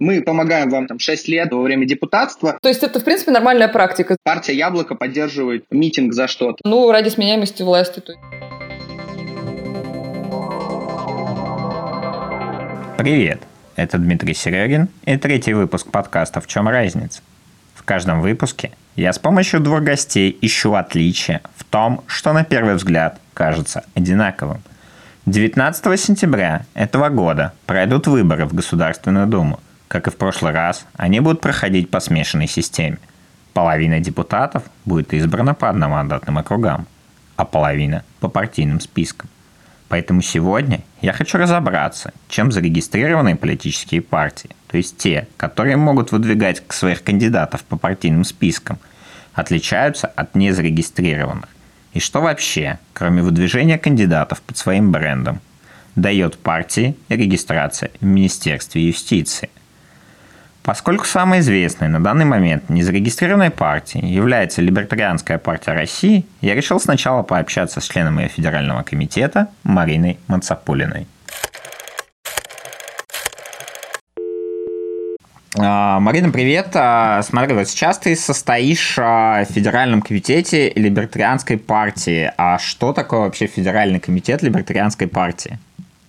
Мы помогаем вам там 6 лет во время депутатства. То есть это, в принципе, нормальная практика. Партия «Яблоко» поддерживает митинг за что-то. Ну, ради сменяемости власти. Привет, это Дмитрий Серегин и третий выпуск подкаста «В чем разница?». В каждом выпуске я с помощью двух гостей ищу отличия в том, что на первый взгляд кажется одинаковым. 19 сентября этого года пройдут выборы в Государственную Думу – как и в прошлый раз, они будут проходить по смешанной системе. Половина депутатов будет избрана по одномандатным округам, а половина по партийным спискам. Поэтому сегодня я хочу разобраться, чем зарегистрированные политические партии, то есть те, которые могут выдвигать своих кандидатов по партийным спискам, отличаются от незарегистрированных. И что вообще, кроме выдвижения кандидатов под своим брендом, дает партии регистрация в Министерстве юстиции – Поскольку самой известной на данный момент незарегистрированной партией является Либертарианская партия России, я решил сначала пообщаться с членом ее федерального комитета Мариной Мацапулиной. А, Марина, привет. А, смотри, вот сейчас ты состоишь а, в Федеральном комитете Либертарианской партии. А что такое вообще Федеральный комитет Либертарианской партии?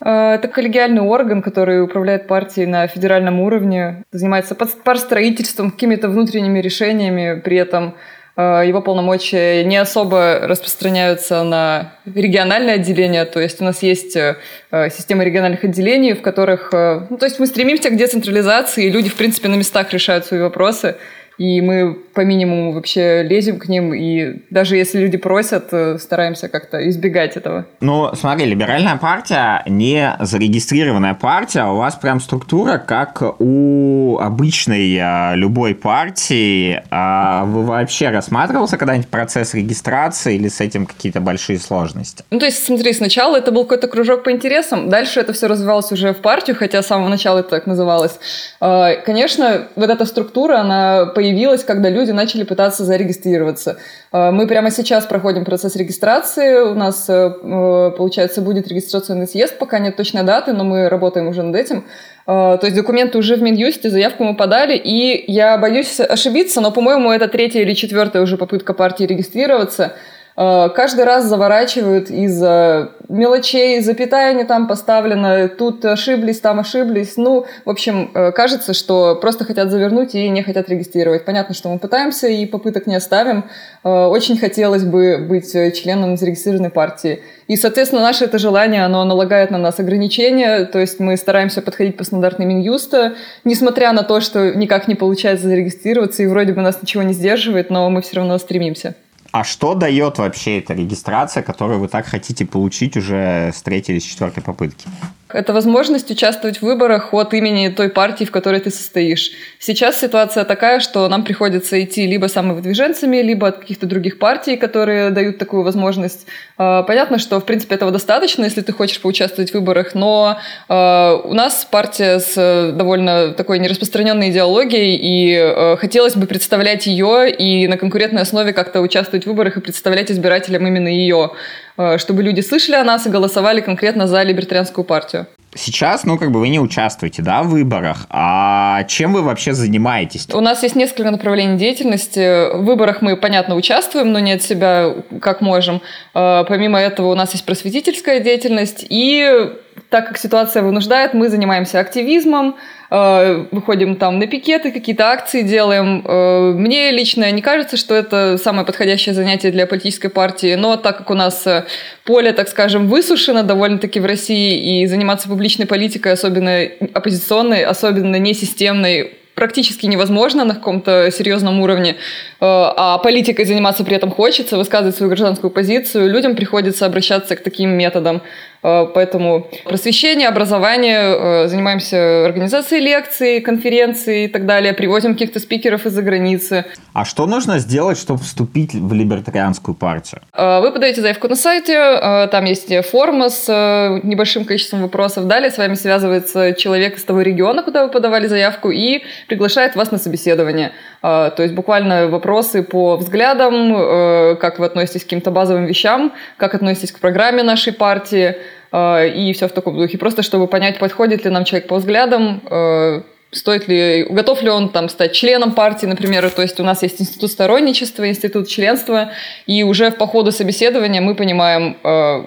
Э, это коллегиальный орган, который управляет партией на федеральном уровне, занимается парстроительством, какими-то внутренними решениями, при этом э, его полномочия не особо распространяются на региональные отделения, то есть у нас есть э, система региональных отделений, в которых, ну, то есть мы стремимся к децентрализации, и люди, в принципе, на местах решают свои вопросы, и мы по минимуму вообще лезем к ним, и даже если люди просят, э, стараемся как-то избегать этого. Ну, смотри, либеральная партия не зарегистрированная партия, а у вас прям структура, как у обычной а, любой партии. А вы вообще рассматривался когда-нибудь процесс регистрации или с этим какие-то большие сложности? Ну, то есть, смотри, сначала это был какой-то кружок по интересам, дальше это все развивалось уже в партию, хотя с самого начала это так называлось. А, конечно, вот эта структура, она появилась, когда люди начали пытаться зарегистрироваться. А, мы прямо сейчас проходим процесс регистрации. У нас, э, э, получается, будет регистрационный съезд, пока нет точной даты, но мы работаем уже над этим. То есть документы уже в Минюсте, заявку мы подали, и я боюсь ошибиться, но, по-моему, это третья или четвертая уже попытка партии регистрироваться – Э, каждый раз заворачивают из-за мелочей, запятая не там поставлена, тут ошиблись, там ошиблись. Ну, в общем, э, кажется, что просто хотят завернуть и не хотят регистрировать. Понятно, что мы пытаемся и попыток не оставим. Э, очень хотелось бы быть членом зарегистрированной партии. И, соответственно, наше это желание, оно налагает на нас ограничения, то есть мы стараемся подходить по стандартной Минюста, несмотря на то, что никак не получается зарегистрироваться, и вроде бы нас ничего не сдерживает, но мы все равно стремимся. А что дает вообще эта регистрация, которую вы так хотите получить уже с третьей или с четвертой попытки? Это возможность участвовать в выборах от имени той партии, в которой ты состоишь. Сейчас ситуация такая, что нам приходится идти либо самовыдвиженцами, либо от каких-то других партий, которые дают такую возможность. А, понятно, что, в принципе, этого достаточно, если ты хочешь поучаствовать в выборах, но а, у нас партия с довольно такой нераспространенной идеологией, и а, хотелось бы представлять ее и на конкурентной основе как-то участвовать в выборах и представлять избирателям именно ее. Э, чтобы люди слышали о нас и голосовали конкретно за либертарианскую партию. Сейчас, ну, как бы вы не участвуете, да, в выборах. А чем вы вообще занимаетесь? У нас есть несколько направлений деятельности. В выборах мы, понятно, участвуем, но не от себя как можем. Э, помимо этого у нас есть просветительская деятельность и так как ситуация вынуждает, мы занимаемся активизмом, выходим там на пикеты, какие-то акции делаем. Э, мне лично не кажется, что это самое подходящее занятие для политической партии, но так как у нас э, поле, так скажем, высушено довольно-таки в России, и заниматься публичной политикой, особенно оппозиционной, особенно несистемной, практически невозможно на каком-то серьезном уровне, а политикой заниматься при этом хочется, высказывать свою гражданскую позицию, людям приходится обращаться к таким методам. Э, поэтому просвещение, образование, э, занимаемся организацией лекций, конференций и так далее, привозим каких-то спикеров из-за границы. А что нужно сделать, чтобы вступить в либертарианскую партию? Э, вы подаете заявку на сайте, там есть форма с небольшим количеством вопросов. Далее с вами связывается человек из того региона, куда вы подавали заявку, и приглашает вас на собеседование. То есть буквально вопросы по взглядам, как вы относитесь к каким-то базовым вещам, как относитесь к программе нашей партии, Э, и все в таком духе. Просто чтобы понять, подходит ли нам человек по взглядам, э, стоит ли, готов ли он там стать членом партии, например, то есть у нас есть институт сторонничества, институт членства, и уже по ходу собеседования мы понимаем, э,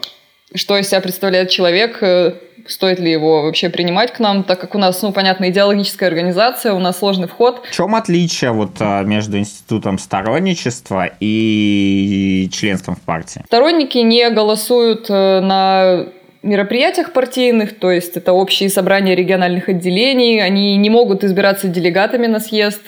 что из себя представляет человек, э, стоит ли его вообще принимать к нам, так как у нас, ну, понятно, идеологическая организация, у нас сложный вход. В чем отличие вот э, между институтом сторонничества и членством в партии? Сторонники не голосуют на мероприятиях партийных, то есть это общие собрания региональных отделений, они не могут избираться делегатами на съезд,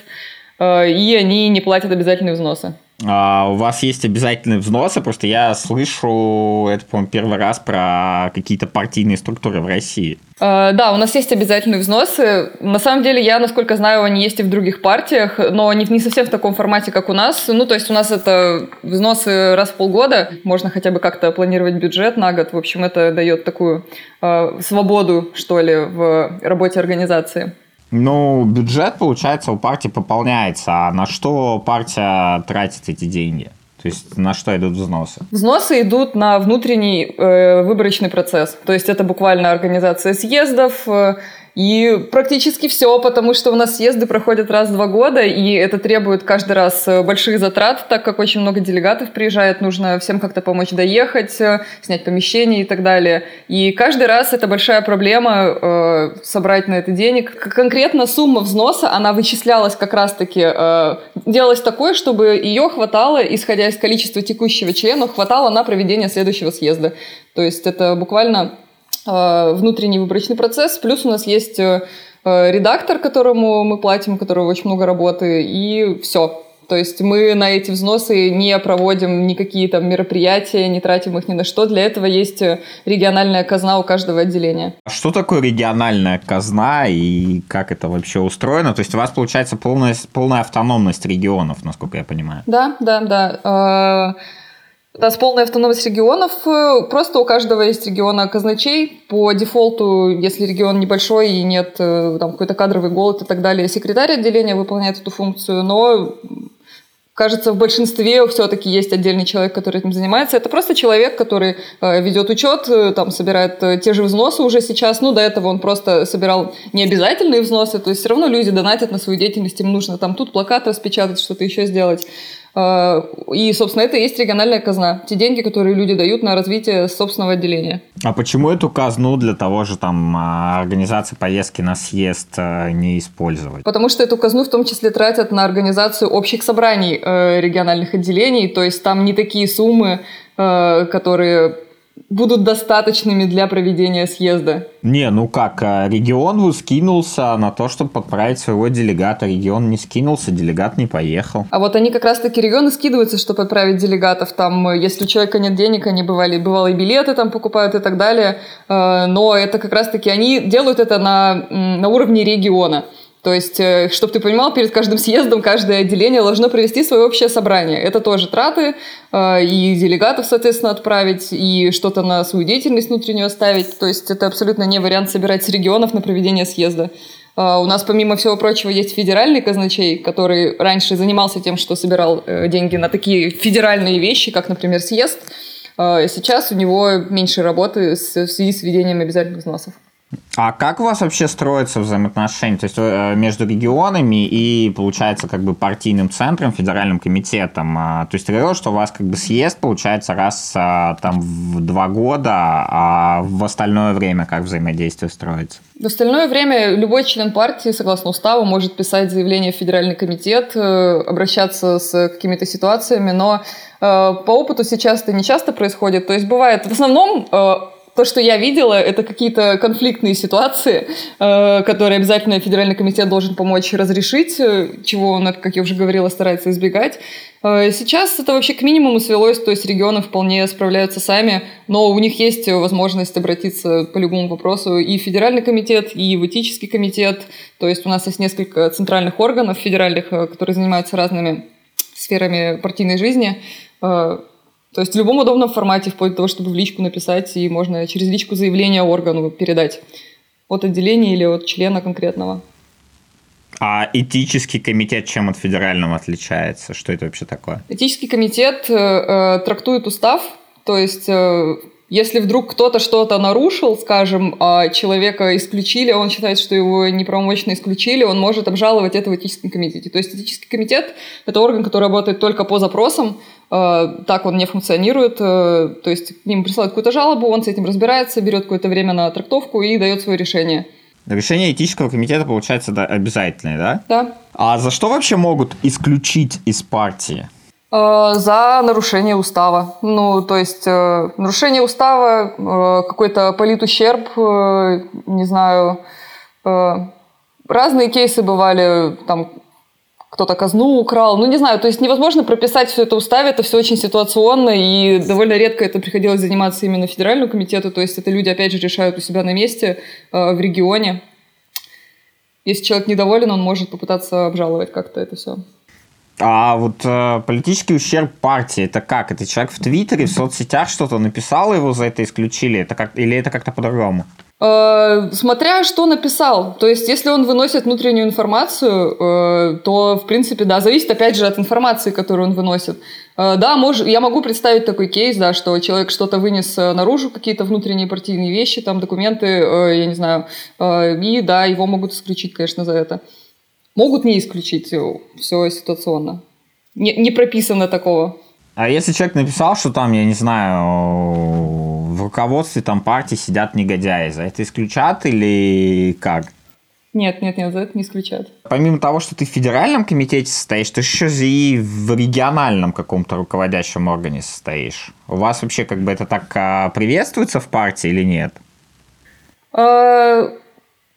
э, и они не платят обязательные взносы. А у вас есть обязательные взносы, просто я слышу, это, по-моему, первый раз про какие-то партийные структуры в России. А, да, у нас есть обязательные взносы. На самом деле, я, насколько знаю, они есть и в других партиях, но они не совсем в таком формате, как у нас. Ну, то есть у нас это взносы раз в полгода. Можно хотя бы как-то планировать бюджет на год. В общем, это дает такую э, свободу, что ли, в работе организации. Ну, бюджет, получается, у партии пополняется. А на что партия тратит эти деньги? То есть на что идут взносы? Взносы идут на внутренний э, выборочный процесс. То есть это буквально организация съездов, э, и практически все, потому что у нас съезды проходят раз в два года, и это требует каждый раз э, больших затрат, так как очень много делегатов приезжает, нужно всем как-то помочь доехать, э, снять помещение и так далее. И каждый раз это большая проблема э, собрать на это денег. Конкретно сумма взноса, она вычислялась как раз-таки, э, делалась такой, чтобы ее хватало, исходя из количества текущего члена, хватало на проведение следующего съезда. То есть это буквально внутренний выборочный процесс. Плюс у нас есть э, э, редактор, которому мы платим, у которого очень много работы, и все. То есть мы на эти взносы не проводим никакие там мероприятия, не тратим их ни на что. Для этого есть региональная казна у каждого отделения. А что такое региональная казна и как это вообще устроено? То есть у вас получается полная, полная автономность регионов, насколько я понимаю. Да, да, да. У нас полная автономность регионов. Просто у каждого есть региона казначей. По дефолту, если регион небольшой и нет э, там какой-то кадровый голод и так далее, секретарь отделения выполняет эту функцию. Но кажется, в большинстве все-таки есть отдельный человек, который этим занимается. Это просто человек, который э, ведет учет, э, там, собирает те же взносы уже сейчас. Ну, до этого он просто собирал необязательные взносы, то есть все равно люди донатят на свою деятельность, им нужно там тут плакат распечатать, что-то еще сделать. А, и, собственно, это и есть региональная казна. Те деньги, которые люди дают на развитие собственного отделения. А почему эту казну для того же там а, организации поездки на съезд а, не использовать? Потому что эту казну в том числе тратят на организацию общих собраний э, региональных отделений. То есть там не такие суммы, э, которые будут достаточными для проведения съезда. Не, ну как, а, регион скинулся на то, чтобы подправить своего делегата. Регион не скинулся, делегат не поехал. А вот они как раз-таки, регионы скидываются, чтобы отправить делегатов. Там, если у человека нет денег, они бывали, бывалые билеты там покупают и так далее. Э, но это как раз-таки, они делают это на, на уровне региона. То есть, э, чтобы ты понимал, перед каждым съездом каждое отделение должно провести свое общее собрание. Это тоже траты, э, и делегатов, соответственно, отправить, и что-то на свою деятельность внутреннюю оставить. То есть, это абсолютно не вариант собирать с регионов на проведение съезда. Э, у нас, помимо всего прочего, есть федеральный казначей, который раньше занимался тем, что собирал деньги на такие федеральные вещи, как, например, съезд. Сейчас у него меньше работы в связи с введением обязательных взносов. А как у вас вообще строятся взаимоотношения то есть, э, между регионами и, получается, как бы партийным центром, федеральным комитетом? А, то есть ты говорил, что у вас как бы съезд, получается, раз а, там в два года, а в остальное время как взаимодействие строится? В остальное время любой член партии, согласно уставу, может писать заявление в федеральный комитет, э, обращаться с какими-то ситуациями, но э, по опыту сейчас это не часто происходит. То есть бывает, в основном то, что я видела, это какие-то конфликтные ситуации, э, которые обязательно федеральный комитет должен помочь разрешить, э, чего он, как я уже говорила, старается избегать. Э, сейчас это вообще к минимуму свелось, то есть регионы вполне справляются сами, но у них есть возможность обратиться по любому вопросу и в федеральный комитет, и в этический комитет. То есть у нас есть несколько центральных органов федеральных, которые занимаются разными сферами партийной жизни. То есть в любом удобном формате, вплоть до того, чтобы в личку написать, и можно через личку заявление органу передать от отделения или от члена конкретного. А этический комитет чем от федерального отличается? Что это вообще такое? Этический комитет э, э, трактует устав, то есть э, Если вдруг кто-то что-то нарушил, скажем, а человека исключили, он считает, что его неправомочно исключили, он может обжаловать это в этическом комитете. То есть этический комитет – это орган, который работает только по запросам, а, так он не функционирует. Э, то есть к ним присылают какую-то жалобу, он с этим разбирается, берет какое-то время на трактовку и дает свое решение. Решение этического комитета, получается, да, обязательное, да? Да. А за что вообще могут исключить из партии? Э, за нарушение устава. Ну, то есть э, нарушение устава, э, какой-то политущерб, не знаю, разные кейсы бывали, там кто-то казну украл, ну не знаю, то есть невозможно прописать все это в уставе, это все очень ситуационно, и довольно редко это приходилось заниматься именно федеральному комитету, то есть это люди, опять же, решают у себя на месте в регионе. Если человек недоволен, он может попытаться обжаловать как-то это все. А вот э, политический ущерб партии, это как? Это человек в Твиттере, в соцсетях что-то написал, его за это исключили? Это как, или это как-то по-другому? Э, смотря что написал. То есть, если он выносит внутреннюю информацию, э, то, в принципе, да, зависит, опять же, от информации, которую он выносит. Э, да, мож, я могу представить такой кейс, да, что человек что-то вынес наружу, какие-то внутренние партийные вещи, там, документы, я не знаю, и, да, его могут исключить, конечно, за это. Могут не исключить, все ситуационно. Не, не прописано такого. А если человек написал, что там, я не знаю, в руководстве там партии сидят негодяи, за это исключат или как? Нет, нет, нет, за это не исключат. Помимо того, что ты в федеральном комитете состоишь, ты еще и в региональном каком-то руководящем органе состоишь. У вас вообще как бы это так а, приветствуется в партии или нет?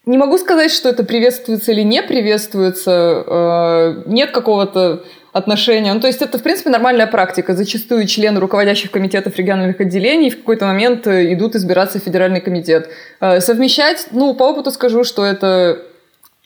Не могу сказать, что это приветствуется или не приветствуется. Э, нет какого-то отношения. Ну, то есть это, в принципе, нормальная практика. Зачастую члены руководящих комитетов региональных отделений в какой-то момент э, идут избираться в федеральный комитет. Э, совмещать, ну, по опыту скажу, что это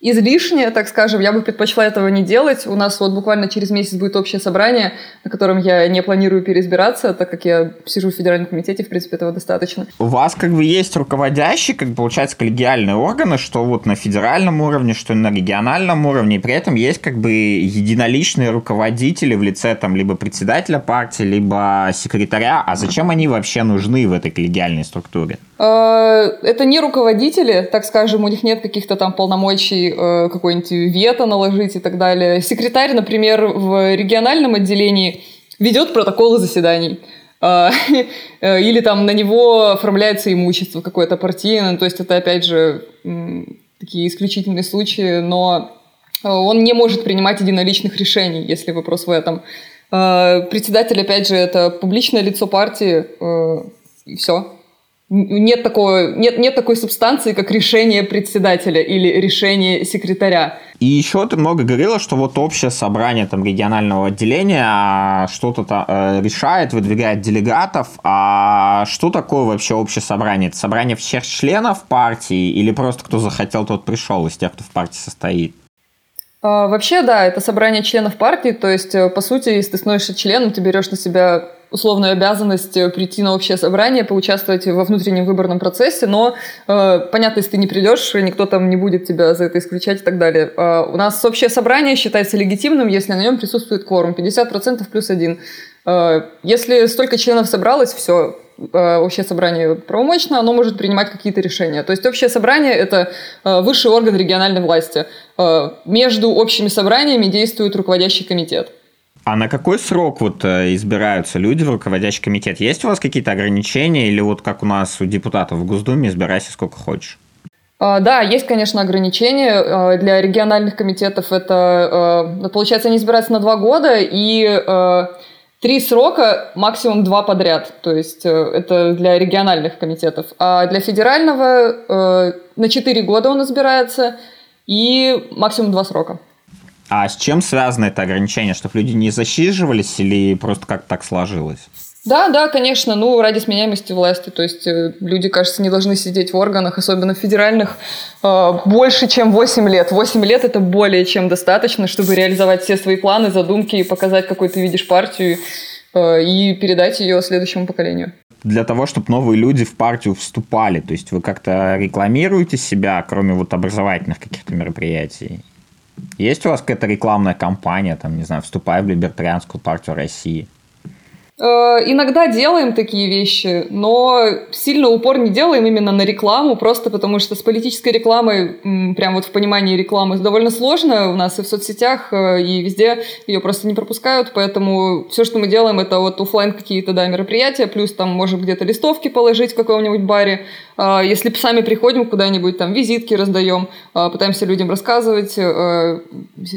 излишнее, так скажем, я бы предпочла этого не делать. У нас вот буквально через месяц будет общее собрание, на котором я не планирую переизбираться, так как я сижу в федеральном комитете, в принципе, этого достаточно. У вас как бы есть руководящие, как получается, коллегиальные органы, что вот на федеральном уровне, что на региональном уровне, и при этом есть как бы единоличные руководители в лице там либо председателя партии, либо секретаря. А зачем они вообще нужны в этой коллегиальной структуре? Э, это не руководители, так скажем, у них нет каких-то там полномочий э, какой-нибудь вето наложить и так далее. Секретарь, например, в региональном отделении ведет протоколы заседаний. Э, или там на него оформляется имущество какое-то партийное. То есть это, опять же, такие исключительные случаи, но он не может принимать единоличных решений, если вопрос в этом. Председатель, опять же, это публичное лицо партии, и все нет, такого, нет, нет такой субстанции, как решение председателя или решение секретаря. И еще ты много говорила, что вот общее собрание там регионального отделения а, что-то э, решает, выдвигает делегатов. А что такое вообще общее собрание? Это собрание всех членов партии или просто кто захотел, тот пришел из тех, кто в партии состоит? А, вообще, да, это собрание членов партии, то есть, э, по сути, если ты становишься членом, ты берешь на себя условную обязанность э, прийти на общее собрание, поучаствовать во внутреннем выборном процессе, но э, понятно, если ты не придешь, никто там не будет тебя за это исключать и так далее. Э, у нас общее собрание считается легитимным, если на нем присутствует кворум, 50% плюс один. Э, если столько членов собралось, все, э, общее собрание правомочно, оно может принимать какие-то решения. То есть общее собрание – это э, высший орган региональной власти. Между общими собраниями действует руководящий комитет. А на какой срок вот э, избираются люди в руководящий комитет? Есть у вас какие-то ограничения или вот как у нас у депутатов в Госдуме избирайся сколько хочешь? А, да, есть, конечно, ограничения. А, для региональных комитетов это, а, получается, они избираются на два года и три срока, максимум два подряд. То есть э, это для региональных комитетов. А для федерального э, на четыре года он избирается и максимум два срока. А с чем связано это ограничение? Чтобы люди не засиживались или просто как так сложилось? Да, да, конечно, ну, ради сменяемости власти. То есть э, люди, кажется, не должны сидеть в органах, особенно федеральных, э, больше, чем 8 лет. 8 лет – это более чем достаточно, чтобы реализовать все свои планы, задумки и показать, какой ты видишь партию э, и передать ее следующему поколению для того, чтобы новые люди в партию вступали? То есть вы как-то рекламируете себя, кроме вот образовательных каких-то мероприятий? Есть у вас какая-то рекламная кампания, там, не знаю, вступай в либертарианскую партию России? Э, иногда делаем такие вещи, но сильно упор не делаем именно на рекламу, просто потому что с политической рекламой, прям вот в понимании рекламы, довольно сложно. У нас и в соцсетях, э, и везде ее просто не пропускают, поэтому все, что мы делаем, это вот офлайн какие-то, да, мероприятия, плюс там можем где-то листовки положить в каком-нибудь баре, а, если сами приходим куда-нибудь, там визитки раздаем, а, пытаемся людям рассказывать, э,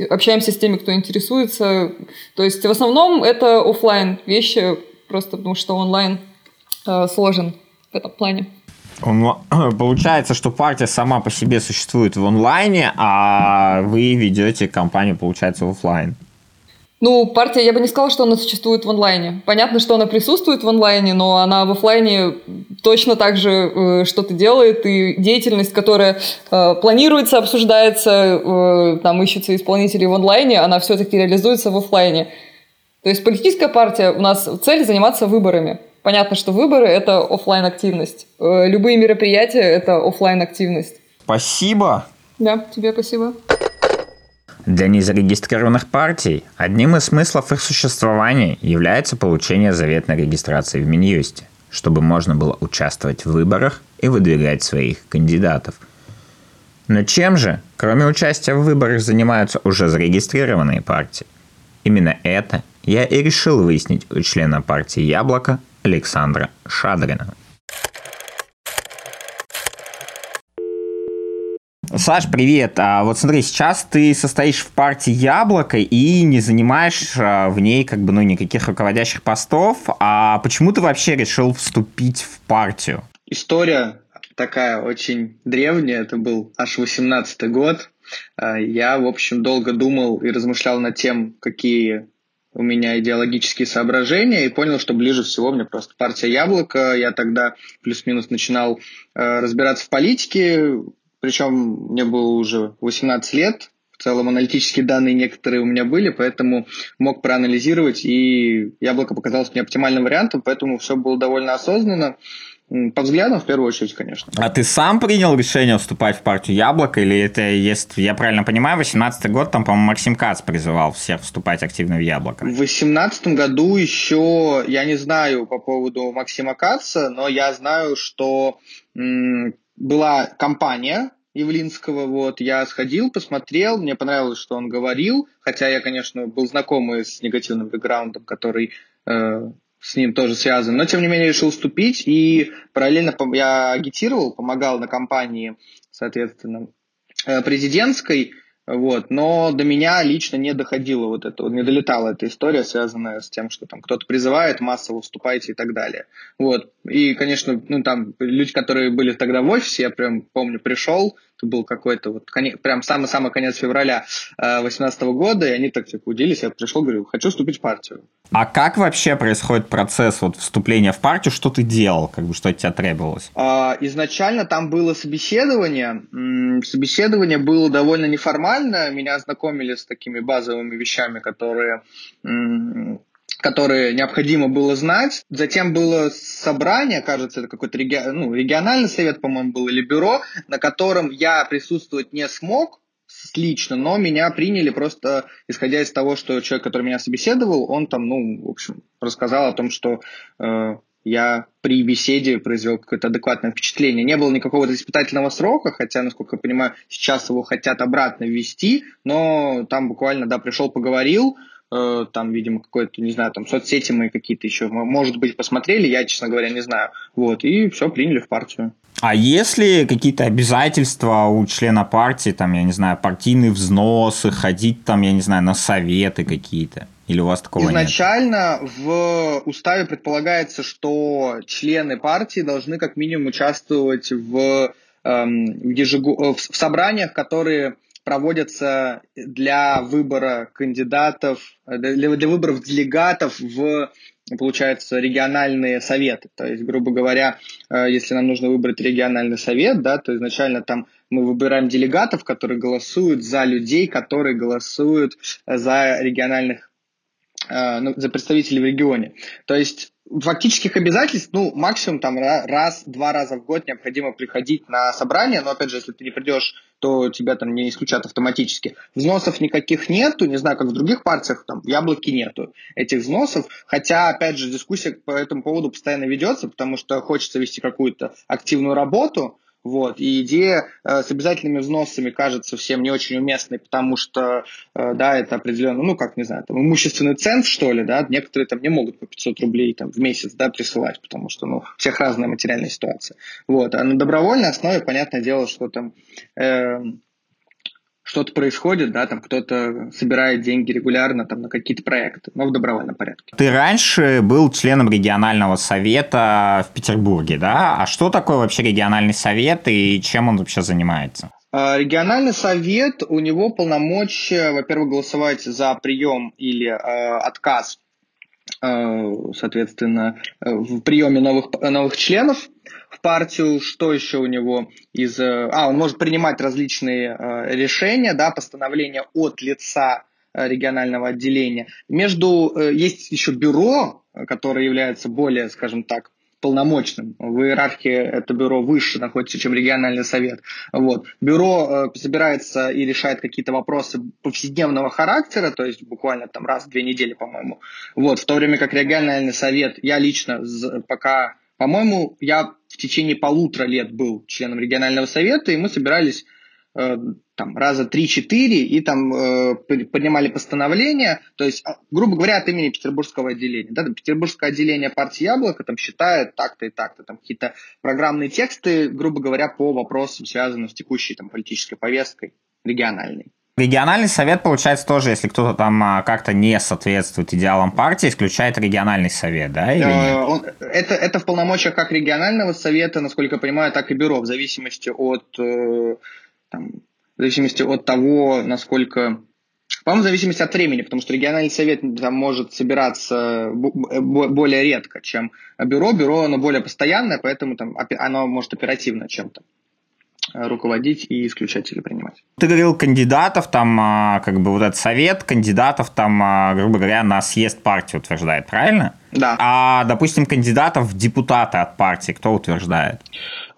общаемся с теми, кто интересуется, то есть в основном это офлайн вещи, просто потому что онлайн э, сложен в этом плане. Он, получается, что партия сама по себе существует в онлайне, а вы ведете компанию, получается, в офлайн. Ну, партия, я бы не сказала, что она существует в онлайне. Понятно, что она присутствует в онлайне, но она в офлайне точно так же э, что-то делает, и деятельность, которая э, планируется, обсуждается, э, там ищутся исполнители в онлайне, она все-таки реализуется в офлайне. То есть политическая партия, у нас цель заниматься выборами. Понятно, что выборы – это офлайн активность э, Любые мероприятия – это офлайн активность Спасибо. Да, тебе спасибо. Для незарегистрированных партий одним из смыслов их существования является получение заветной регистрации в Минюсте, чтобы можно было участвовать в выборах и выдвигать своих кандидатов. Но чем же, кроме участия в выборах, занимаются уже зарегистрированные партии? Именно это я и решил выяснить у члена партии «Яблоко» Александра Шадрина. Саш, привет. А вот смотри, сейчас ты состоишь в партии Яблоко и не занимаешь а, в ней как бы ну никаких руководящих постов. А почему ты вообще решил вступить в партию? История такая очень древняя. Это был аж 18-й год. А, я, в общем, долго думал и размышлял над тем, какие у меня идеологические соображения и понял, что ближе всего мне просто партия Яблоко. Я тогда плюс-минус начинал э, разбираться в политике, причем мне было уже 18 лет. В целом аналитические данные некоторые у меня были, поэтому мог проанализировать, и Яблоко показалось мне оптимальным вариантом, поэтому все было довольно осознанно. По взглядам, в первую очередь, конечно. А ты сам принял решение вступать в партию Яблоко, или это, если я правильно понимаю, 18 год, там, по-моему, Максим Кац призывал всех вступать активно в Яблоко? В 18 году еще, я не знаю по поводу Максима Каца, но я знаю, что м- была компания Явлинского, вот, я сходил, посмотрел, мне понравилось, что он говорил, хотя я, конечно, был знакомый с негативным бэкграундом, который э, с ним тоже связан, но тем не менее решил уступить и параллельно я агитировал, помогал на кампании, соответственно, э, президентской, вот, но до меня лично не доходило вот это, не долетала эта история, связанная с тем, что там кто-то призывает, массово вступайте и так далее. Вот. И, конечно, ну там люди, которые были тогда в офисе, я прям помню, пришел, был какой-то вот прям самый-самый конец февраля 2018 э, года, и они так типа удивились, я пришел, говорю, хочу вступить в партию. А как вообще происходит процесс вот вступления в партию? Что ты делал? Как бы что от тебя требовалось? А, изначально там было собеседование. Собеседование было довольно неформально. Меня ознакомили с такими базовыми вещами, которые которые необходимо было знать. Затем было собрание, кажется, это какой-то реги... ну, региональный совет, по-моему, был, или бюро, на котором я присутствовать не смог, лично, но меня приняли просто исходя из того, что человек, который меня собеседовал, он там, ну, в общем, рассказал о том, что э, я при беседе произвел какое-то адекватное впечатление. Не было никакого испытательного срока, хотя, насколько я понимаю, сейчас его хотят обратно ввести, но там буквально, да, пришел, поговорил, там, видимо, какой-то, не знаю, там, соцсети мы какие-то еще, может быть, посмотрели, я, честно говоря, не знаю. Вот, и все, приняли в партию. А если какие-то обязательства у члена партии, там, я не знаю, партийные взносы, ходить там, я не знаю, на советы какие-то? Или у вас такого Изначально нет? в уставе предполагается, что члены партии должны как минимум участвовать в, эм, ежегу... в собраниях, которые проводятся для выбора кандидатов, для, для выборов делегатов в получается, региональные советы. То есть, грубо говоря, э, если нам нужно выбрать региональный совет, да, то изначально там мы выбираем делегатов, которые голосуют за людей, которые голосуют за региональных э, за представителей в регионе. То есть фактических обязательств, ну, максимум там раз, два раза в год необходимо приходить на собрание, но, опять же, если ты не придешь, то тебя там не исключат автоматически. Взносов никаких нету, не знаю, как в других партиях, там, в Яблоке нету этих взносов, хотя, опять же, дискуссия по этому поводу постоянно ведется, потому что хочется вести какую-то активную работу, вот. И идея э, с обязательными взносами кажется всем не очень уместной, потому что, э, да, это определенно, ну, как, не знаю, там, имущественный ценз, что ли, да, некоторые там не могут по 500 рублей там, в месяц, да, присылать, потому что, ну, у всех разная материальная ситуация. Вот. А на добровольной основе, понятное дело, что там э, что-то происходит, да, там кто-то собирает деньги регулярно там на какие-то проекты, но в добровольном порядке. Ты раньше был членом регионального совета в Петербурге, да? А что такое вообще региональный совет и чем он вообще занимается? А, региональный совет, у него полномочия, во-первых, голосовать за прием или э, отказ, э, соответственно, в приеме новых, новых членов партию, что еще у него из... Э, а, он может принимать различные э, решения, да, постановления от лица э, регионального отделения. Между... Есть еще бюро, которое является более, скажем так, полномочным. В иерархии это бюро выше находится, чем региональный совет. Вот. Бюро э, собирается и решает какие-то вопросы повседневного характера, то есть буквально там раз в две недели, по-моему. Вот. В то время как региональный совет, я лично пока по-моему, я в течение полутора лет был членом регионального совета, и мы собирались э, там раза 3-4 и там э, поднимали постановление, то есть, а, грубо говоря, от имени Петербургского отделения. Да, там, Петербургское отделение партии Яблоко там считает так-то и так-то, там какие-то программные тексты, грубо говоря, по вопросам, связанным с текущей там, политической повесткой региональной. Региональный совет, получается, тоже, если кто-то там а, как-то не соответствует идеалам партии, исключает региональный совет, да? Или нет? Э, он, это, это в полномочиях как регионального совета, насколько я понимаю, так и бюро, в зависимости от, э, там, в зависимости от того, насколько по-моему, в зависимости от времени, потому что региональный совет там может собираться более редко, чем бюро. Бюро, оно более постоянное, поэтому там оно может оперативно чем-то руководить и исключать или принимать. Ты говорил кандидатов, там а, как бы вот этот совет кандидатов там, а, грубо говоря, на съезд партии утверждает, правильно? Да. А, допустим, кандидатов в депутаты от партии кто утверждает?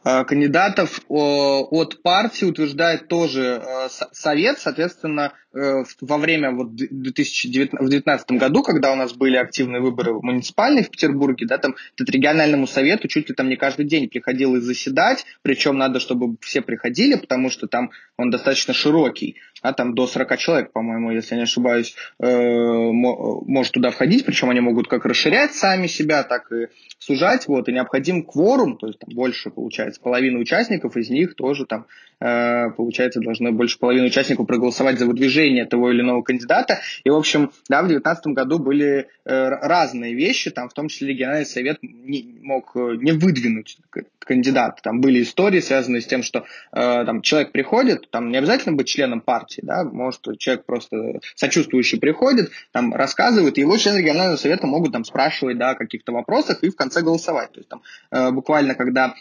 Э, кандидатов от партии утверждает тоже э, совет, соответственно, э, во время вот 2019 году, когда у нас были активные выборы муниципальные в Петербурге, да, там этот региональному совету чуть ли там не каждый день приходилось заседать, причем надо, чтобы все приходили, потому что там он достаточно широкий, а там до 40 человек, по-моему, если не ошибаюсь, может туда входить, причем они могут как расширять сами себя, так и сужать, вот, и необходим кворум, то есть там больше получается половины участников, из них тоже там э, получается должно больше половины участников проголосовать за выдвижение того или иного кандидата, и в общем, да, в 2019 году были э, разные вещи, там в том числе региональный совет не, мог э, не выдвинуть кандидата, там были истории, связанные с тем, что э, там человек приходит, там не обязательно быть членом партии, да, может человек просто сочувствующий приходит, там рассказывает, и его члены регионального совета могут там спрашивать, да, каких-то вопросах и в конце голосовать. То есть там э, буквально, когда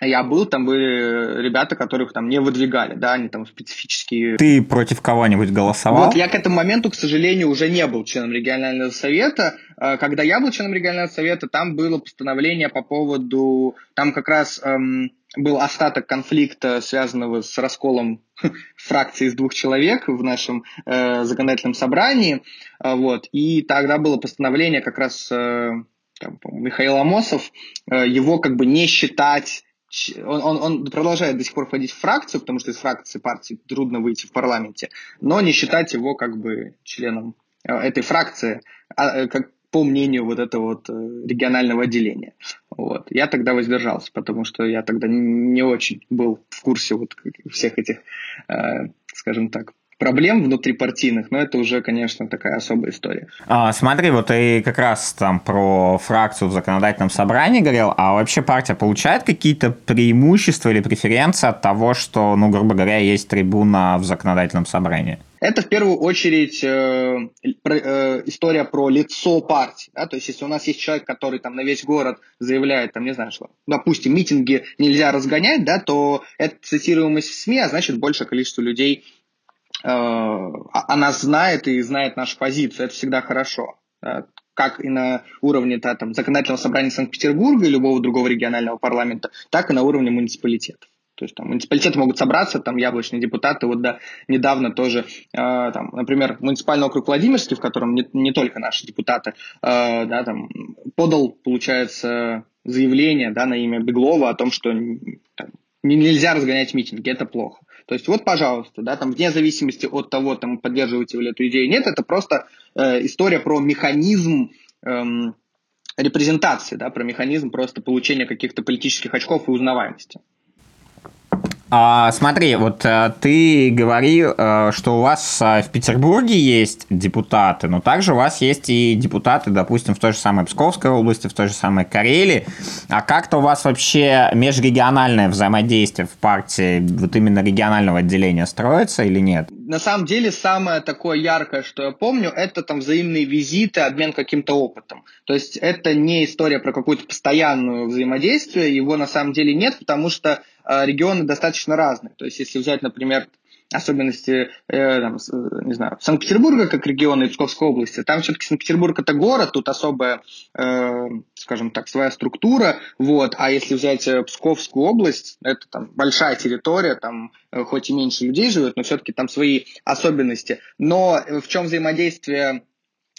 я был, там были ребята, которых там не выдвигали, да, они там специфические... Ты против кого-нибудь голосовал? Вот я к этому моменту, к сожалению, уже не был членом регионального совета. Э, когда я был членом регионального совета, там было постановление по поводу... Там как раз эм, был остаток конфликта, связанного с расколом фракции из двух человек в нашем э, законодательном собрании. Э, вот. И тогда было постановление как раз... Э, там, Михаил Амосов, э, его как бы не считать он, он, он продолжает до сих пор входить в фракцию, потому что из фракции партии трудно выйти в парламенте, но не считать его как бы членом э, этой фракции, а, э, как по мнению вот этого вот регионального отделения. Вот. Я тогда воздержался, потому что я тогда не очень был в курсе вот всех этих, скажем так, проблем внутрипартийных, но это уже, конечно, такая особая история. А, смотри, вот ты как раз там про фракцию в законодательном собрании говорил, а вообще партия получает какие-то преимущества или преференции от того, что, ну, грубо говоря, есть трибуна в законодательном собрании? Это в первую очередь э, про, э, история про лицо партии. Да? То есть, если у нас есть человек, который там на весь город заявляет, там, не знаю, что, допустим, митинги нельзя разгонять, да, то это цитируемость в СМИ, а значит, большее количество людей она знает и знает нашу позицию, это всегда хорошо. как и на уровне да, там, законодательного собрания Санкт-Петербурга и любого другого регионального парламента, так и на уровне муниципалитетов. То есть там муниципалитеты могут собраться, там яблочные депутаты, вот да, недавно тоже, э, там, например, муниципальный округ Владимирский, в котором не, не только наши депутаты, э, да, там, подал, получается, заявление да, на имя Беглова о том, что там, нельзя разгонять митинги, это плохо. То есть вот, пожалуйста, да, там вне зависимости от того, там поддерживаете вы эту идею нет, это просто э, история про механизм эм, репрезентации, да, про механизм просто получения каких-то политических очков и узнаваемости. А, смотри, вот а, ты говорил, а, что у вас а, в Петербурге есть депутаты, но также у вас есть и депутаты, допустим, в той же самой Псковской области, в той же самой Карелии. А как-то у вас вообще межрегиональное взаимодействие в партии, вот именно регионального отделения строится или нет? На самом деле, самое такое яркое, что я помню, это там взаимные визиты, обмен каким-то опытом. То есть это не история про какую-то постоянную взаимодействие, его на самом деле нет, потому что э, регионы достаточно разные. То есть если взять, например, особенности, э, там, не знаю, Санкт-Петербурга как региона и Псковской области, там все-таки Санкт-Петербург это город, тут особая, э, скажем так, своя структура, вот, а если взять э, Псковскую область, это там большая территория, там э, хоть и меньше людей живет, но все-таки там свои особенности. Но в чем взаимодействие Э,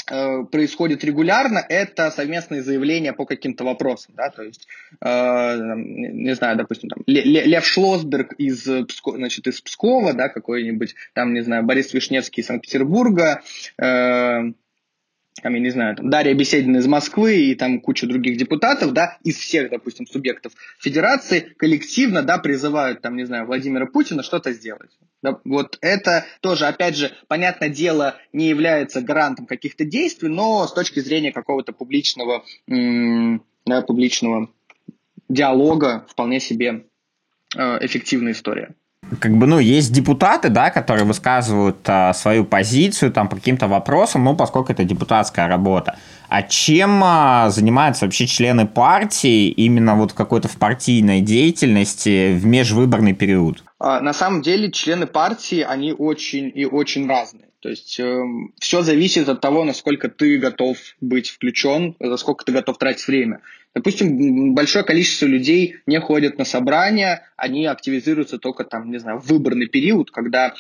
происходит регулярно, это совместные заявления по каким-то вопросам, да, то есть, э, не знаю, допустим, там, Лев Шлосберг из, значит, из Пскова, да, какой-нибудь, там, не знаю, Борис Вишневский из Санкт-Петербурга, э, там, я не знаю, там, Дарья Беседина из Москвы и там куча других депутатов, да, из всех, допустим, субъектов федерации коллективно, да, призывают, там, не знаю, Владимира Путина что-то сделать. Да, вот это тоже, опять же, понятное дело, не является гарантом каких-то действий, но с точки зрения какого-то публичного, да, публичного диалога вполне себе э, эффективная история как бы, ну, есть депутаты, да, которые высказывают а, свою позицию там по каким-то вопросам, ну, поскольку это депутатская работа. А чем а, занимаются вообще члены партии именно вот какой-то в партийной деятельности в межвыборный период? А, на самом деле члены партии, они очень и очень разные. То есть э, все зависит от того, насколько ты готов быть включен, за сколько ты готов тратить время. Допустим, большое количество людей не ходят на собрания, они активизируются только там, не знаю, в выборный период, когда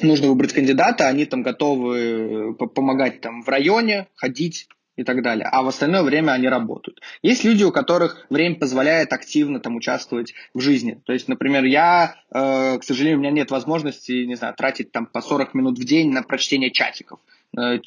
нужно выбрать кандидата, они там готовы э, помогать там в районе, ходить, и так далее. А в остальное время они работают. Есть люди, у которых время позволяет активно там участвовать в жизни. То есть, например, я, э, к сожалению, у меня нет возможности, не знаю, тратить там по 40 минут в день на прочтение чатиков. Э,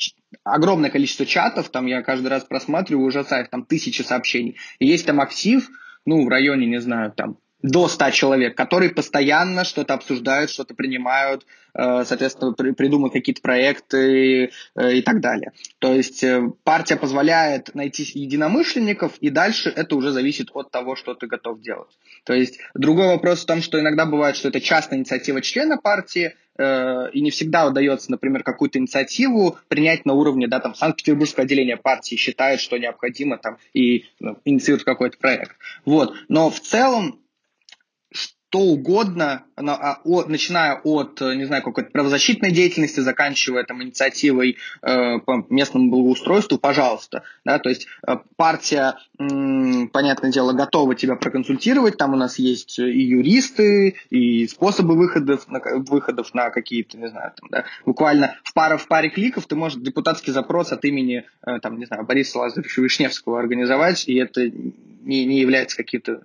огромное количество чатов, там я каждый раз просматриваю, ужасает, там тысячи сообщений. И есть там актив, ну, в районе, не знаю, там до 100 человек, которые постоянно что-то обсуждают, что-то принимают, э, соответственно, придумывают какие-то проекты э, и так далее. То есть э, партия позволяет найти единомышленников, и дальше это уже зависит от того, что ты готов делать. То есть другой вопрос в том, что иногда бывает, что это частная инициатива члена партии, и не всегда удается, например, какую-то инициативу принять на уровне, да, там, Санкт-Петербургское отделение партии считает, что необходимо там и ну, инициирует какой-то проект. Вот. Но в целом что угодно, а, начиная от, не знаю, какой-то правозащитной деятельности, заканчивая там инициативой э, по местному благоустройству, пожалуйста. Да, то есть э, партия, понятное дело, готова тебя проконсультировать, там у нас есть и юристы, и способы выходов на, выходов на какие-то, не знаю, там, да, буквально в, паре, в паре кликов ты можешь депутатский запрос от имени, э, там, не знаю, Бориса Лазаревича Вишневского организовать, и это не, не является каким-то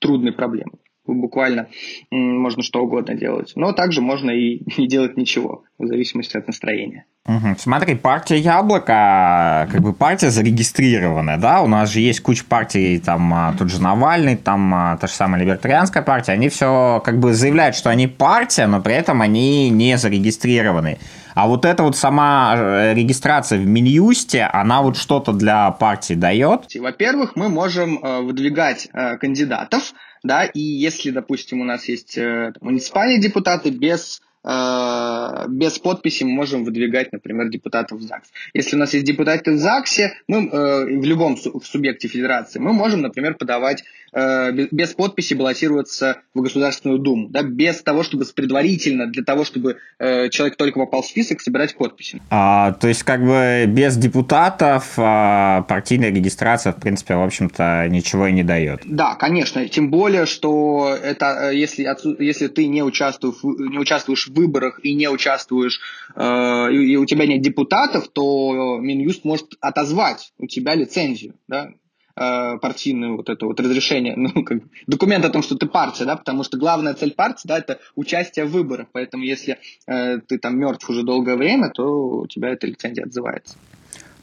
трудной проблемой буквально можно что угодно делать. Но также можно и не делать ничего, в зависимости от настроения. Угу. Смотри, партия Яблоко, как бы партия зарегистрированная, да, у нас же есть куча партий, там, а, тот же Навальный, там, а, та же самая либертарианская партия, они все как бы заявляют, что они партия, но при этом они не зарегистрированы. А вот эта вот сама э, регистрация в Минюсте, она вот что-то для партии дает? Во-первых, мы можем э, выдвигать э, кандидатов, да, и если, допустим, у нас есть муниципальные депутаты без без подписи мы можем выдвигать, например, депутатов в ЗАГС. Если у нас есть депутаты в ЗАГСе, мы в любом субъекте федерации, мы можем, например, подавать без подписи баллотироваться в Государственную Думу, да, без того, чтобы предварительно, для того, чтобы э, человек только попал в список, собирать подписи. А, то есть, как бы без депутатов а, партийная регистрация, в принципе, в общем-то, ничего и не дает. Да, конечно. Тем более, что это, э, если, если ты не участвуешь, не участвуешь в выборах и не участвуешь, э, и у тебя нет депутатов, то Минюст может отозвать у тебя лицензию, да, э, партийную вот это вот разрешение, ну, как документ о том, что ты партия, да, потому что главная цель партии, да, это участие в выборах, поэтому если э, ты там мертв уже долгое время, то у тебя эта лицензия отзывается.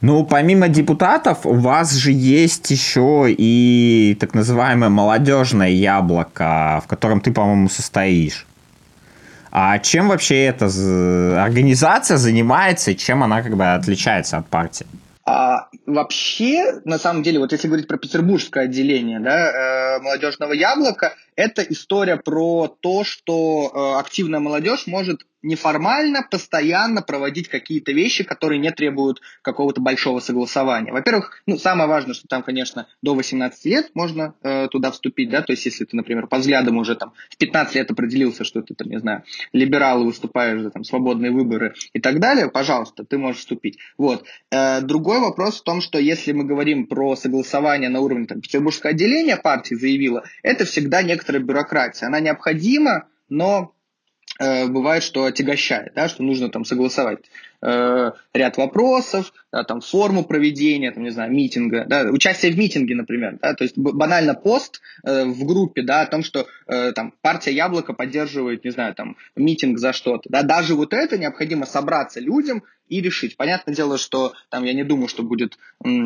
Ну, помимо депутатов, у вас же есть еще и так называемое молодежное яблоко, в котором ты, по-моему, состоишь. А чем вообще эта организация занимается, чем она как бы отличается от партии? А, вообще, на самом деле, вот если говорить про петербургское отделение да, э, молодежного яблока, это история про то, что э, активная молодежь может неформально, постоянно проводить какие-то вещи, которые не требуют какого-то большого согласования. Во-первых, ну, самое важное, что там, конечно, до 18 лет можно э, туда вступить, да, то есть если ты, например, по взглядам уже там в 15 лет определился, что ты там, не знаю, либерал и выступаешь за там свободные выборы и так далее, пожалуйста, ты можешь вступить. Вот. Э, другой вопрос в том, что если мы говорим про согласование на уровне там, Петербургского отделения партии заявила, это всегда некоторая бюрократия. Она необходима, но Э, бывает, что отягощает, да, что нужно там согласовать э, ряд вопросов, да, там форму проведения, там, не знаю, митинга, да, участие в митинге, например, да, то есть банально пост э, в группе, да, о том, что э, там партия Яблоко поддерживает, не знаю, там митинг за что-то, да, даже вот это необходимо собраться людям и решить. Понятное дело, что там я не думаю, что будет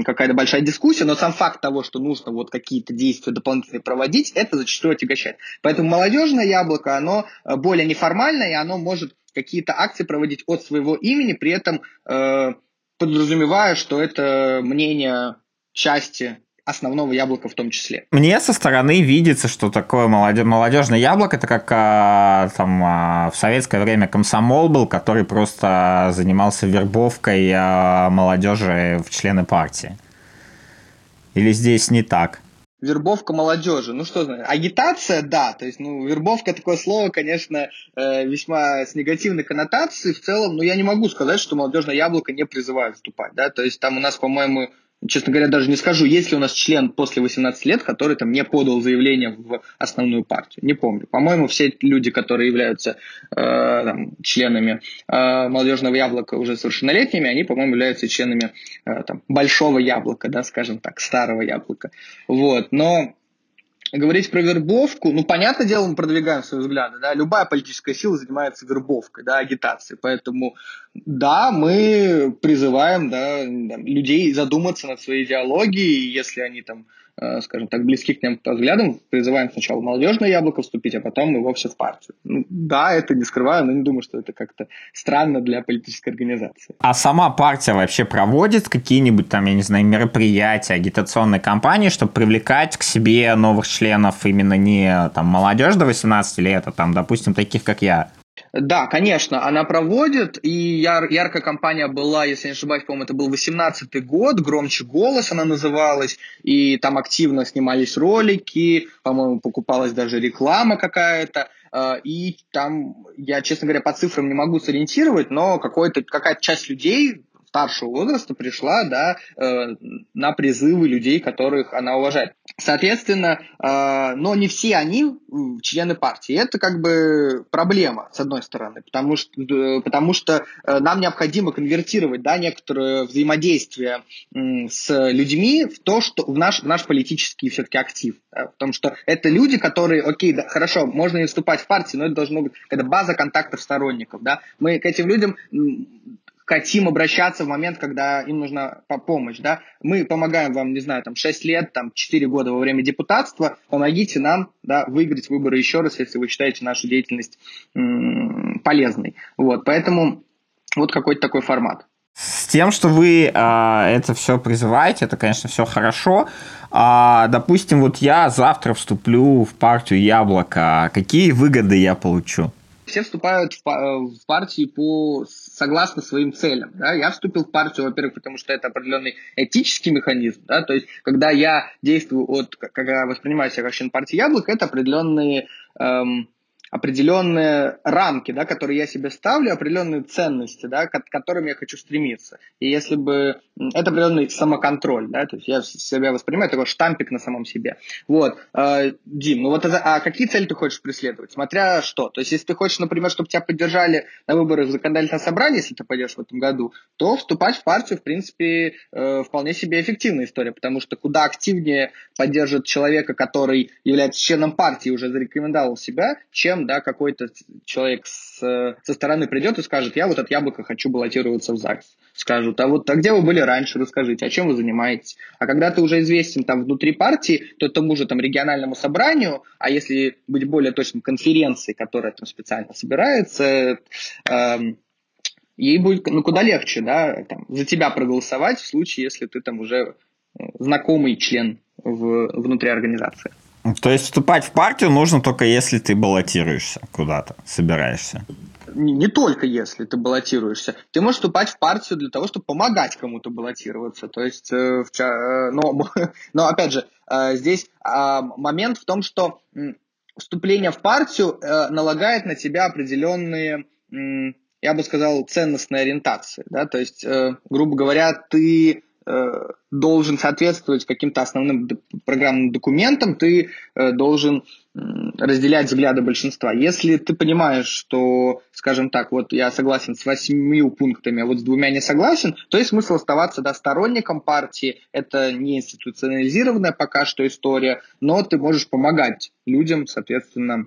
какая-то большая дискуссия, но сам факт того, что нужно вот какие-то действия дополнительные проводить, это зачастую отягощает. Поэтому молодежное яблоко, оно э, более неформальное, и оно может какие-то акции проводить от своего имени, при этом э, подразумевая, что это мнение части основного яблока в том числе. Мне со стороны видится, что такое молодежное яблоко, это как а, там а, в советское время комсомол был, который просто занимался вербовкой а, молодежи в члены партии. Или здесь не так? Вербовка молодежи. Ну что значит? Агитация, да. То есть, ну, вербовка такое слово, конечно, э, весьма с негативной коннотацией в целом, но я не могу сказать, что молодежное яблоко не призывает вступать, да. То есть там у нас, по-моему, честно говоря, даже не скажу, есть ли у нас член после 18 лет, который там не подал заявление в основную партию. Не помню. По-моему, все люди, которые являются э, там, членами э, молодежного яблока уже совершеннолетними, они, по-моему, являются членами э, там, большого яблока, да, скажем так, старого яблока. Вот. Но говорить про вербовку, ну, понятное дело, мы продвигаем свои взгляды, да, любая политическая сила занимается вербовкой, да, агитацией, поэтому, да, мы призываем, да, людей задуматься над своей идеологией, если они там скажем так, близких к ним взглядам, призываем сначала молодежное яблоко вступить, а потом и вовсе в партию. Ну, да, это не скрываю, но не думаю, что это как-то странно для политической организации. А сама партия вообще проводит какие-нибудь там, я не знаю, мероприятия, агитационные кампании, чтобы привлекать к себе новых членов именно не там молодежь до 18 лет, а там, допустим, таких, как я? Да, конечно, она проводит, и яр, яркая компания была, если не ошибаюсь, по-моему, это был 18-й год, «Громче голос» она называлась, и там активно снимались ролики, по-моему, покупалась даже реклама какая-то, э, и там, я, честно говоря, по цифрам не могу сориентировать, но какая-то часть людей старшего возраста пришла да, э, на призывы людей, которых она уважает. Соответственно, э, но не все они члены партии. Это как бы проблема, с одной стороны, потому что, э, потому что э, нам необходимо конвертировать да, некоторое взаимодействие с людьми в то, что в наш, в наш политический все-таки актив. Да, потому что это люди, которые, окей, да, хорошо, можно не вступать в партию, но это должно быть когда база контактов сторонников. Да. Мы к этим людям хотим обращаться в момент, когда им нужна помощь, да, мы помогаем вам, не знаю, там, 6 лет, там, 4 года во время депутатства, помогите нам, да, выиграть выборы еще раз, если вы считаете нашу деятельность м- полезной, вот, поэтому вот какой-то такой формат. С тем, что вы а, это все призываете, это, конечно, все хорошо. А, допустим, вот я завтра вступлю в партию Яблоко. Какие выгоды я получу? Все вступают в, в партии по согласно своим целям. Да? Я вступил в партию, во-первых, потому что это определенный этический механизм. Да? То есть, когда я действую от, когда воспринимаю себя как член партии Яблоко, это определенные эм, определенные рамки, да, которые я себе ставлю, определенные ценности, да, к которым я хочу стремиться. И если бы... Это определенный самоконтроль, да, то есть я себя воспринимаю такой штампик на самом себе. Вот. Э, Дим, ну вот это, а какие цели ты хочешь преследовать? Смотря что. То есть если ты хочешь, например, чтобы тебя поддержали на выборах в законодательное собрание, если ты пойдешь в этом году, то вступать в партию, в принципе, э, вполне себе эффективная история, потому что куда активнее поддержит человека, который является членом партии, уже зарекомендовал себя, чем чем да, какой-то человек с, со стороны придет и скажет, я вот от яблока хочу баллотироваться в ЗАГС. Скажут, а вот а где вы были раньше, расскажите, а чем вы занимаетесь? А когда ты уже известен там внутри партии, то тому же там региональному собранию, а если быть более точным, конференции, которая там специально собирается, эм, ей будет ну, куда легче, да, там, за тебя проголосовать в случае, если ты там уже э, знакомый член в, внутри организации. То есть вступать в партию нужно только если ты баллотируешься куда-то, собираешься. Не, не только если ты баллотируешься. Ты можешь вступать в партию для того, чтобы помогать кому-то баллотироваться. То есть, э, в, э, но, но опять же, э, здесь э, момент в том, что э, вступление в партию э, налагает на тебя определенные, э, я бы сказал, ценностные ориентации. Да? То есть, э, грубо говоря, ты должен соответствовать каким-то основным программным документам, ты э, должен разделять взгляды большинства. Если ты понимаешь, что, скажем так, вот я согласен с восьмью пунктами, а вот с двумя не согласен, то есть смысл оставаться да, сторонником партии. Это не институционализированная пока что история, но ты можешь помогать людям, соответственно,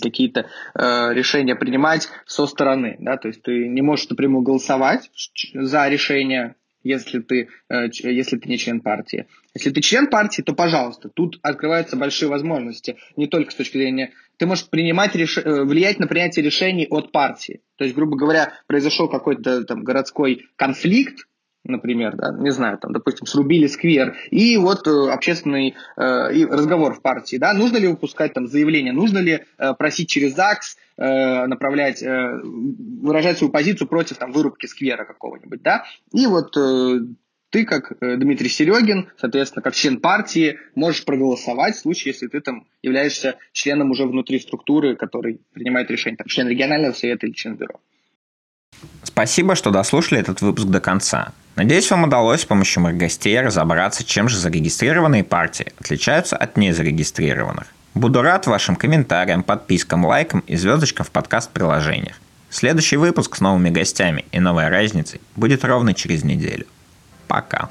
какие-то э, решения принимать со стороны, да, то есть ты не можешь напрямую голосовать за решение если ты, э, если ты не член партии. Если ты член партии, то, пожалуйста, тут открываются большие возможности. Не только с точки зрения... Ты можешь принимать реш... Э, влиять на принятие решений от партии. То есть, грубо говоря, произошел какой-то там городской конфликт, например, да, не знаю, там, допустим, срубили сквер, и вот э, общественный э, и разговор в партии, да, нужно ли выпускать там заявление, нужно ли э, просить через ЗАГС э, направлять, э, выражать свою позицию против там вырубки сквера какого-нибудь, да, и вот э, ты, как э, Дмитрий Серегин, соответственно, как член партии, можешь проголосовать в случае, если ты там являешься членом уже внутри структуры, который принимает решение, там, член регионального совета или член бюро. Спасибо, что дослушали этот выпуск до конца. Надеюсь, вам удалось с помощью моих гостей разобраться, чем же зарегистрированные партии отличаются от незарегистрированных. Буду рад вашим комментариям, подпискам, лайкам и звездочкам в подкаст-приложениях. Следующий выпуск с новыми гостями и новой разницей будет ровно через неделю. Пока.